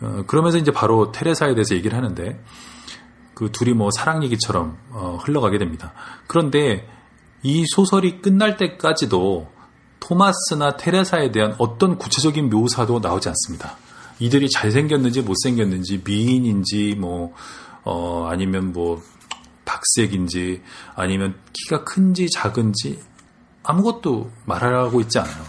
어, 그러면서 이제 바로 테레사에 대해서 얘기를 하는데 그 둘이 뭐 사랑 얘기처럼 어, 흘러가게 됩니다. 그런데 이 소설이 끝날 때까지도 토마스나 테레사에 대한 어떤 구체적인 묘사도 나오지 않습니다. 이들이 잘생겼는지 못생겼는지 미인인지 뭐 어, 아니면 뭐 박색인지 아니면 키가 큰지 작은지 아무것도 말하고 있지 않아요.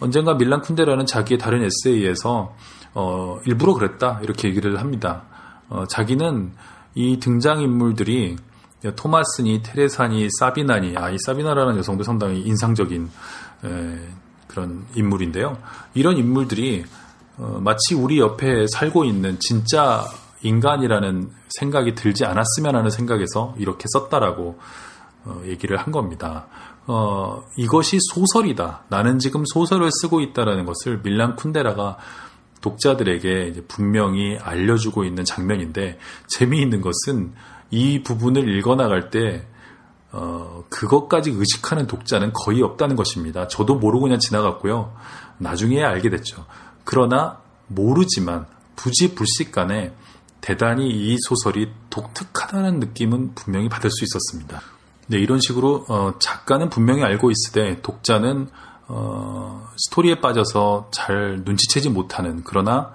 언젠가 밀란 쿤데라는 자기의 다른 에세이에서 어, 일부러 그랬다 이렇게 얘기를 합니다. 어, 자기는 이 등장 인물들이 토마스니 테레사니 사비나니 아 이 사비나라는 여성도 상당히 인상적인 에, 그런 인물인데요. 이런 인물들이 어, 마치 우리 옆에 살고 있는 진짜 인간이라는 생각이 들지 않았으면 하는 생각에서 이렇게 썼다라고 어, 얘기를 한 겁니다. 어, 이것이 소설이다. 나는 지금 소설을 쓰고 있다라는 것을 밀란 쿤데라가 독자들에게 분명히 알려주고 있는 장면인데 재미있는 것은 이 부분을 읽어나갈 때 어, 그것까지 의식하는 독자는 거의 없다는 것입니다. 저도 모르고 그냥 지나갔고요. 나중에 알게 됐죠. 그러나 모르지만 부지 불식간에 대단히 이 소설이 독특하다는 느낌은 분명히 받을 수 있었습니다. 네, 이런 식으로 어, 작가는 분명히 알고 있으되 독자는 어, 스토리에 빠져서 잘 눈치채지 못하는 그러나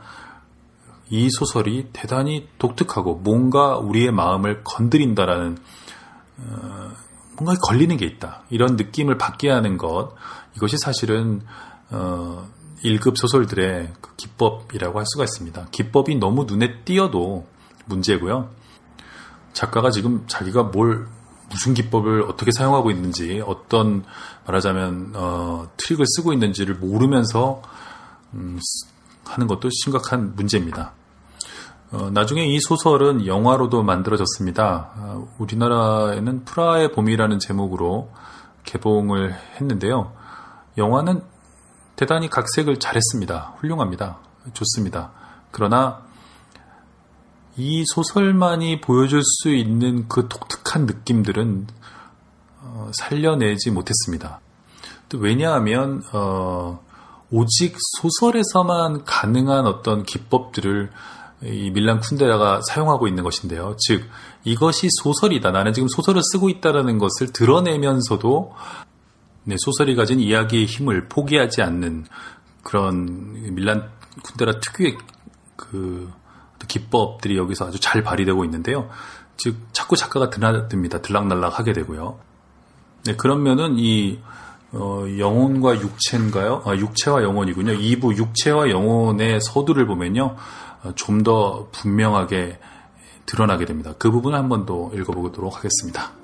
이 소설이 대단히 독특하고 뭔가 우리의 마음을 건드린다라는 어, 뭔가 걸리는 게 있다 이런 느낌을 받게 하는 것 이것이 사실은 어, 1급 소설들의 그 기법이라고 할 수가 있습니다. 기법이 너무 눈에 띄어도 문제고요. 작가가 지금 자기가 뭘 무슨 기법을 어떻게 사용하고 있는지 어떤 말하자면 어, 트릭을 쓰고 있는지를 모르면서 음, 하는 것도 심각한 문제입니다. 어, 나중에 이 소설은 영화로도 만들어졌습니다. 어, 우리나라에는 프라의 봄이라는 제목으로 개봉을 했는데요. 영화는 대단히 각색을 잘했습니다. 훌륭합니다. 좋습니다. 그러나 이 소설만이 보여줄 수 있는 그 독특한 느낌들은 어, 살려내지 못했습니다. 왜냐하면 어, 오직 소설에서만 가능한 어떤 기법들을 이 밀란 쿤데라가 사용하고 있는 것인데요. 즉 이것이 소설이다. 나는 지금 소설을 쓰고 있다라는 것을 드러내면서도 네, 소설이 가진 이야기의 힘을 포기하지 않는 그런 밀란 쿤데라 특유의 그 기법들이 여기서 아주 잘 발휘되고 있는데요. 즉 자꾸 작가가 드나듭니다. 들락날락 하게 되고요. 네, 그런 면은 이 어, 영혼과 육체인가요? 아, 육체와 영혼이군요. 2부 육체와 영혼의 서두를 보면요. 어, 좀더 분명하게 드러나게 됩니다. 그 부분 한번 더 읽어보도록 하겠습니다.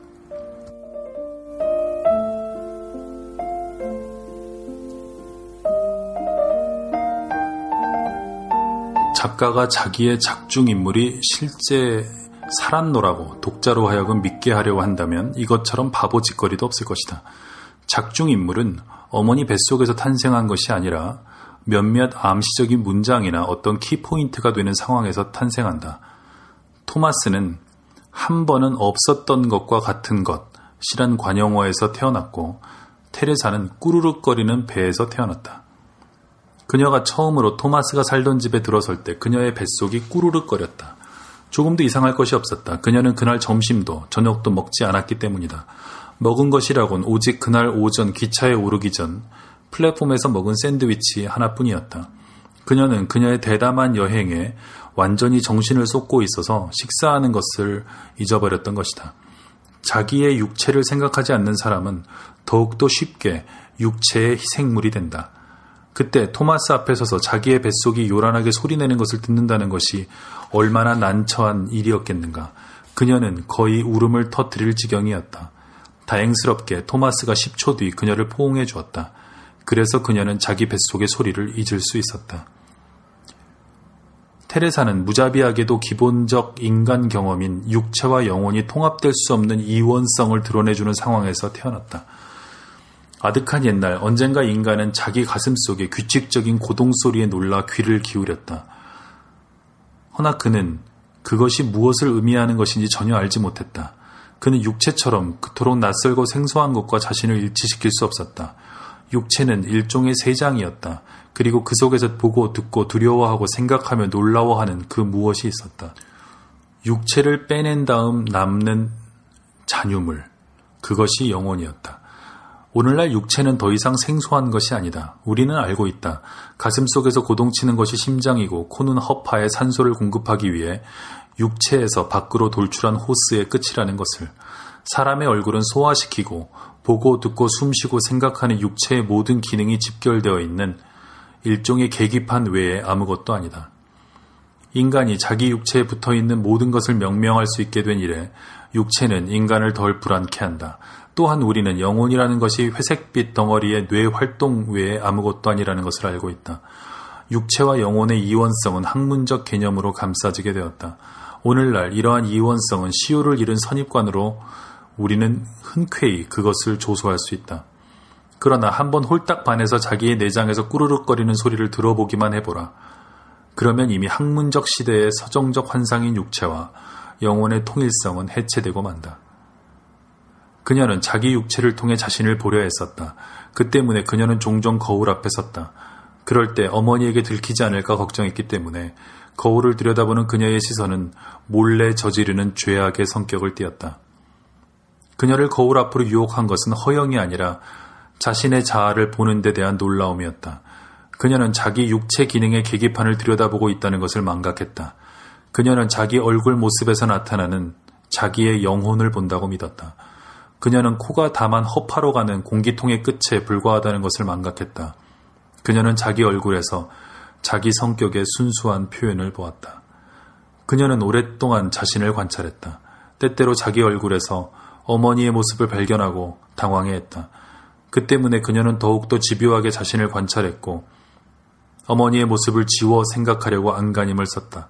작가가 자기의 작중 인물이 실제 살았노라고 독자로 하여금 믿게 하려고 한다면 이것처럼 바보 짓거리도 없을 것이다. 작중 인물은 어머니 뱃속에서 탄생한 것이 아니라 몇몇 암시적인 문장이나 어떤 키포인트가 되는 상황에서 탄생한다. 토마스는 한 번은 없었던 것과 같은 것이란 관용어에서 태어났고 테레사는 꾸르륵거리는 배에서 태어났다. 그녀가 처음으로 토마스가 살던 집에 들어설 때 그녀의 뱃속이 꾸르륵거렸다. 조금도 이상할 것이 없었다. 그녀는 그날 점심도 저녁도 먹지 않았기 때문이다. 먹은 것이라곤 오직 그날 오전 기차에 오르기 전 플랫폼에서 먹은 샌드위치 하나뿐이었다. 그녀는 그녀의 대담한 여행에 완전히 정신을 쏟고 있어서 식사하는 것을 잊어버렸던 것이다. 자기의 육체를 생각하지 않는 사람은 더욱더 쉽게 육체의 희생물이 된다. 그때 토마스 앞에 서서 자기의 뱃속이 요란하게 소리내는 것을 듣는다는 것이 얼마나 난처한 일이었겠는가. 그녀는 거의 울음을 터뜨릴 지경이었다. 다행스럽게 토마스가 10초 뒤 그녀를 포옹해 주었다. 그래서 그녀는 자기 뱃속의 소리를 잊을 수 있었다. 테레사는 무자비하게도 기본적 인간 경험인 육체와 영혼이 통합될 수 없는 이원성을 드러내주는 상황에서 태어났다. 아득한 옛날 언젠가 인간은 자기 가슴 속에 규칙적인 고동 소리에 놀라 귀를 기울였다. 허나 그는 그것이 무엇을 의미하는 것인지 전혀 알지 못했다. 그는 육체처럼 그토록 낯설고 생소한 것과 자신을 일치시킬 수 없었다. 육체는 일종의 세장이었다. 그리고 그 속에서 보고 듣고 두려워하고 생각하며 놀라워하는 그 무엇이 있었다. 육체를 빼낸 다음 남는 잔유물. 그것이 영혼이었다. 오늘날 육체는 더 이상 생소한 것이 아니다. 우리는 알고 있다. 가슴 속에서 고동치는 것이 심장이고 코는 허파에 산소를 공급하기 위해 육체에서 밖으로 돌출한 호스의 끝이라는 것을. 사람의 얼굴은 소화시키고 보고 듣고 숨쉬고 생각하는 육체의 모든 기능이 집결되어 있는 일종의 계기판 외에 아무것도 아니다. 인간이 자기 육체에 붙어 있는 모든 것을 명명할 수 있게 된 이래 육체는 인간을 덜 불안케 한다. 또한 우리는 영혼이라는 것이 회색빛 덩어리의 뇌 활동 외에 아무것도 아니라는 것을 알고 있다. 육체와 영혼의 이원성은 학문적 개념으로 감싸지게 되었다. 오늘날 이러한 이원성은 시효를 잃은 선입관으로 우리는 흔쾌히 그것을 조소할 수 있다. 그러나 한번 홀딱 반해서 자기의 내장에서 꾸르륵거리는 소리를 들어보기만 해보라. 그러면 이미 학문적 시대의 서정적 환상인 육체와 영혼의 통일성은 해체되고 만다. 그녀는 자기 육체를 통해 자신을 보려 했었다. 그 때문에 그녀는 종종 거울 앞에 섰다. 그럴 때 어머니에게 들키지 않을까 걱정했기 때문에 거울을 들여다보는 그녀의 시선은 몰래 저지르는 죄악의 성격을 띠었다. 그녀를 거울 앞으로 유혹한 것은 허영이 아니라 자신의 자아를 보는 데 대한 놀라움이었다. 그녀는 자기 육체 기능의 계기판을 들여다보고 있다는 것을 망각했다. 그녀는 자기 얼굴 모습에서 나타나는 자기의 영혼을 본다고 믿었다. 그녀는 코가 다만 허파로 가는 공기통의 끝에 불과하다는 것을 망각했다. 그녀는 자기 얼굴에서 자기 성격의 순수한 표현을 보았다. 그녀는 오랫동안 자신을 관찰했다. 때때로 자기 얼굴에서 어머니의 모습을 발견하고 당황해했다. 그 때문에 그녀는 더욱더 집요하게 자신을 관찰했고 어머니의 모습을 지워 생각하려고 안간힘을 썼다.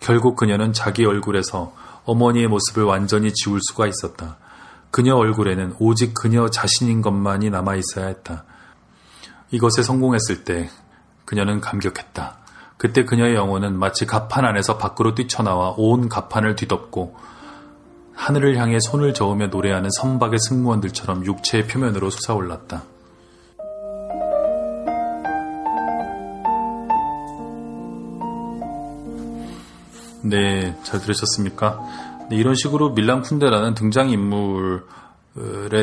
결국 그녀는 자기 얼굴에서 어머니의 모습을 완전히 지울 수가 있었다. 그녀 얼굴에는 오직 그녀 자신인 것만이 남아 있어야 했다. 이것에 성공했을 때 그녀는 감격했다. 그때 그녀의 영혼은 마치 가판 안에서 밖으로 뛰쳐나와 온 가판을 뒤덮고 하늘을 향해 손을 저으며 노래하는 선박의 승무원들처럼 육체의 표면으로 솟아올랐다. 네, 잘 들으셨습니까? 네, 이런 식으로 밀란 쿤데라는 등장인물에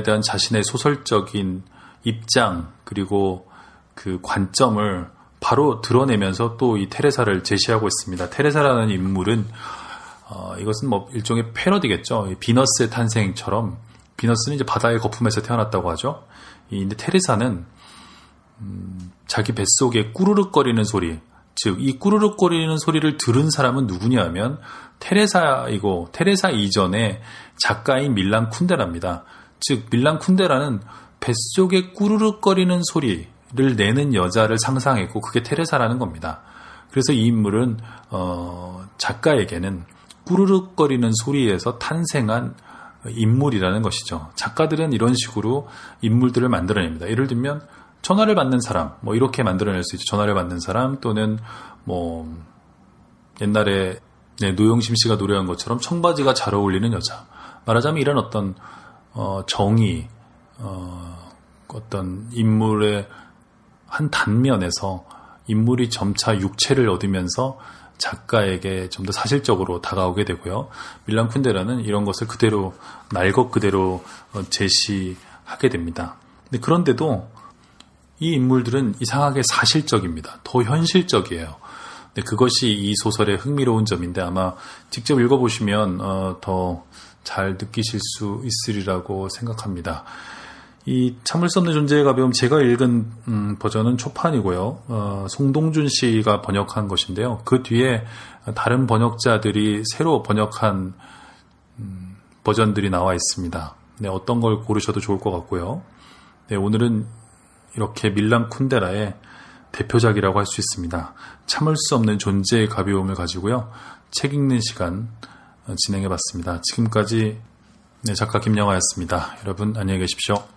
대한 자신의 소설적인 입장, 그리고 그 관점을 바로 드러내면서 또 이 테레사를 제시하고 있습니다. 테레사라는 인물은 어, 이것은 뭐 일종의 패러디겠죠. 비너스의 탄생처럼 비너스는 이제 바다의 거품에서 태어났다고 하죠. 근데 테레사는 음, 자기 뱃속에 꾸르륵거리는 소리, 즉 이 꾸르륵거리는 소리를 들은 사람은 누구냐면 테레사이고 테레사 이전에 작가인 밀란 쿤데라입니다. 즉 밀란 쿤데라는 뱃속에 꾸르륵거리는 소리를 내는 여자를 상상했고 그게 테레사라는 겁니다. 그래서 이 인물은 어, 작가에게는 꾸르륵거리는 소리에서 탄생한 인물이라는 것이죠. 작가들은 이런 식으로 인물들을 만들어냅니다. 예를 들면 전화를 받는 사람, 뭐 이렇게 만들어낼 수 있죠. 전화를 받는 사람 또는 뭐 옛날에 네, 노영심 씨가 노래한 것처럼 청바지가 잘 어울리는 여자. 말하자면 이런 어떤 어, 정의, 어, 어떤 인물의 한 단면에서 인물이 점차 육체를 얻으면서 작가에게 좀 더 사실적으로 다가오게 되고요. 밀란 쿤데라는 이런 것을 그대로 날 것 그대로 어, 제시하게 됩니다. 그런데도 이 인물들은 이상하게 사실적입니다. 더 현실적이에요. 근데 그것이 이 소설의 흥미로운 점인데 아마 직접 읽어보시면 어, 더 잘 느끼실 수 있으리라고 생각합니다. 이 참을 수 없는 존재의 가벼움 제가 읽은 음, 버전은 초판이고요. 어, 송동준 씨가 번역한 것인데요. 그 뒤에 다른 번역자들이 새로 번역한 음, 버전들이 나와 있습니다. 네, 어떤 걸 고르셔도 좋을 것 같고요. 네, 오늘은 이렇게 밀란 쿤데라의 대표작이라고 할 수 있습니다. 참을 수 없는 존재의 가벼움을 가지고요. 책 읽는 시간 어, 진행해 봤습니다. 지금까지 네, 작가 김영하였습니다. 여러분 안녕히 계십시오.